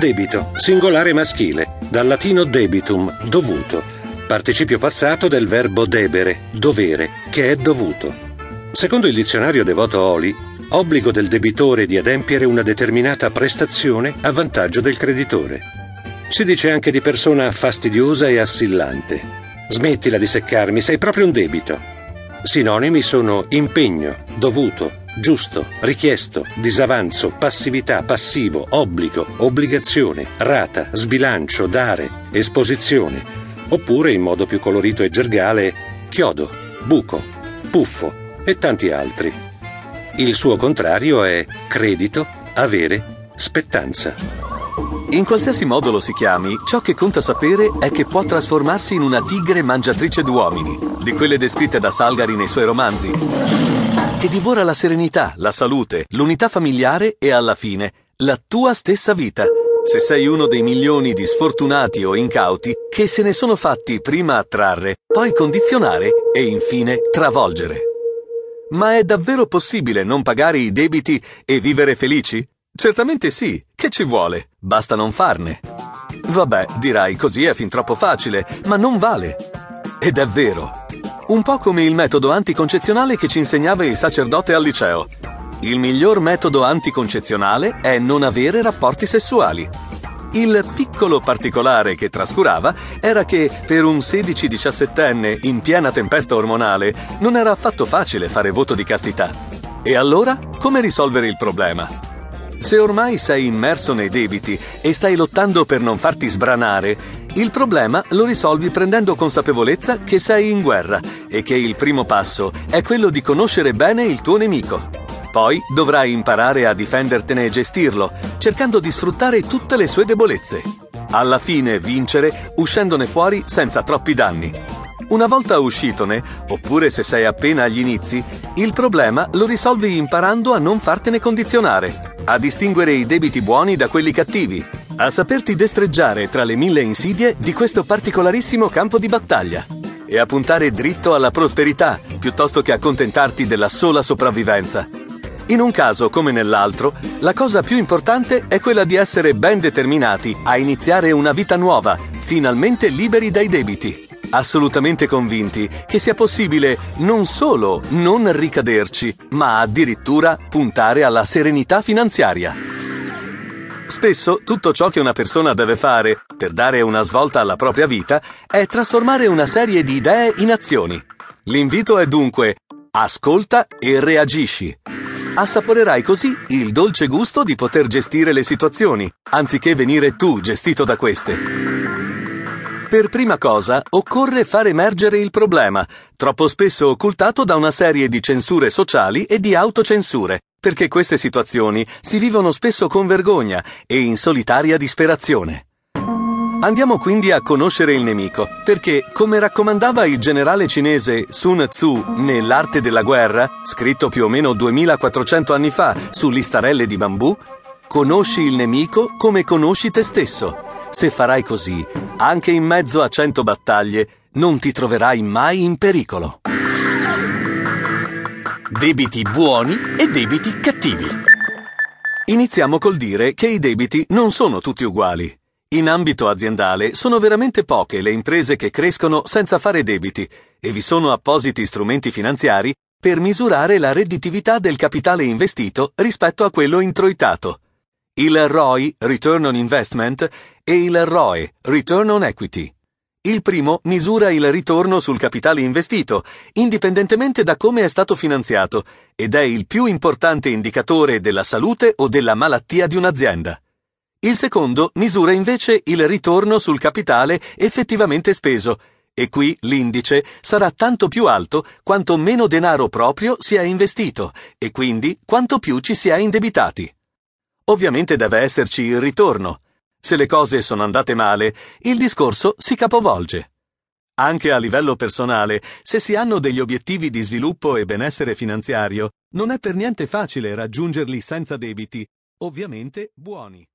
Debito, singolare maschile, dal latino debitum, dovuto, participio passato del verbo debere, dovere, che è dovuto. Secondo il dizionario Devoto Oli, obbligo del debitore di adempiere una determinata prestazione a vantaggio del creditore. Si dice anche di persona fastidiosa e assillante. Smettila di seccarmi, sei proprio un debito. Sinonimi sono impegno, dovuto, giusto, richiesto, disavanzo, passività, passivo, obbligo, obbligazione, rata, sbilancio, dare, esposizione, oppure in modo più colorito e gergale, chiodo, buco, puffo e tanti altri. Il suo contrario è credito, avere, spettanza. In qualsiasi modo lo si chiami, ciò che conta sapere è che può trasformarsi in una tigre mangiatrice d'uomini, di quelle descritte da Salgari nei suoi romanzi, che divora la serenità, la salute, l'unità familiare e alla fine la tua stessa vita. Se sei uno dei milioni di sfortunati o incauti che se ne sono fatti prima attrarre, poi condizionare e infine travolgere. Ma è davvero possibile non pagare i debiti e vivere felici? Certamente sì, che ci vuole? Basta non farne. Vabbè, dirai, così è fin troppo facile, ma non vale. Ed è vero. Un po' come il metodo anticoncezionale che ci insegnava il sacerdote al liceo. Il miglior metodo anticoncezionale è non avere rapporti sessuali. Il piccolo particolare che trascurava era che per un 16-17enne in piena tempesta ormonale non era affatto facile fare voto di castità. E allora come risolvere il problema? Se ormai sei immerso nei debiti e stai lottando per non farti sbranare, il problema lo risolvi prendendo consapevolezza che sei in guerra e che il primo passo è quello di conoscere bene il tuo nemico. Poi dovrai imparare a difendertene e gestirlo, cercando di sfruttare tutte le sue debolezze. Alla fine vincere uscendone fuori senza troppi danni. Una volta uscitone, oppure se sei appena agli inizi, il problema lo risolvi imparando a non fartene condizionare a distinguere i debiti buoni da quelli cattivi, a saperti destreggiare tra le mille insidie di questo particolarissimo campo di battaglia e a puntare dritto alla prosperità piuttosto che accontentarti della sola sopravvivenza. In un caso come nell'altro, la cosa più importante è quella di essere ben determinati a iniziare una vita nuova, finalmente liberi dai debiti assolutamente convinti che sia possibile non solo non ricaderci, ma addirittura puntare alla serenità finanziaria. Spesso tutto ciò che una persona deve fare per dare una svolta alla propria vita è trasformare una serie di idee in azioni. L'invito è dunque ascolta e reagisci. Assaporerai così il dolce gusto di poter gestire le situazioni, anziché venire tu gestito da queste. Per prima cosa, occorre far emergere il problema, troppo spesso occultato da una serie di censure sociali e di autocensure, perché queste situazioni si vivono spesso con vergogna e in solitaria disperazione. Andiamo quindi a conoscere il nemico, perché, come raccomandava il generale cinese Sun Tzu nell'arte della guerra, scritto più o meno 2400 anni fa su listarelle di bambù, conosci il nemico come conosci te stesso. Se farai così, anche in mezzo a cento battaglie, non ti troverai mai in pericolo. Debiti buoni e debiti cattivi. Iniziamo col dire che i debiti non sono tutti uguali. In ambito aziendale sono veramente poche le imprese che crescono senza fare debiti e vi sono appositi strumenti finanziari per misurare la redditività del capitale investito rispetto a quello introitato il ROI, Return on Investment, e il ROE, Return on Equity. Il primo misura il ritorno sul capitale investito, indipendentemente da come è stato finanziato, ed è il più importante indicatore della salute o della malattia di un'azienda. Il secondo misura invece il ritorno sul capitale effettivamente speso, e qui l'indice sarà tanto più alto quanto meno denaro proprio si è investito, e quindi quanto più ci si è indebitati. Ovviamente deve esserci il ritorno. Se le cose sono andate male, il discorso si capovolge. Anche a livello personale, se si hanno degli obiettivi di sviluppo e benessere finanziario, non è per niente facile raggiungerli senza debiti, ovviamente buoni.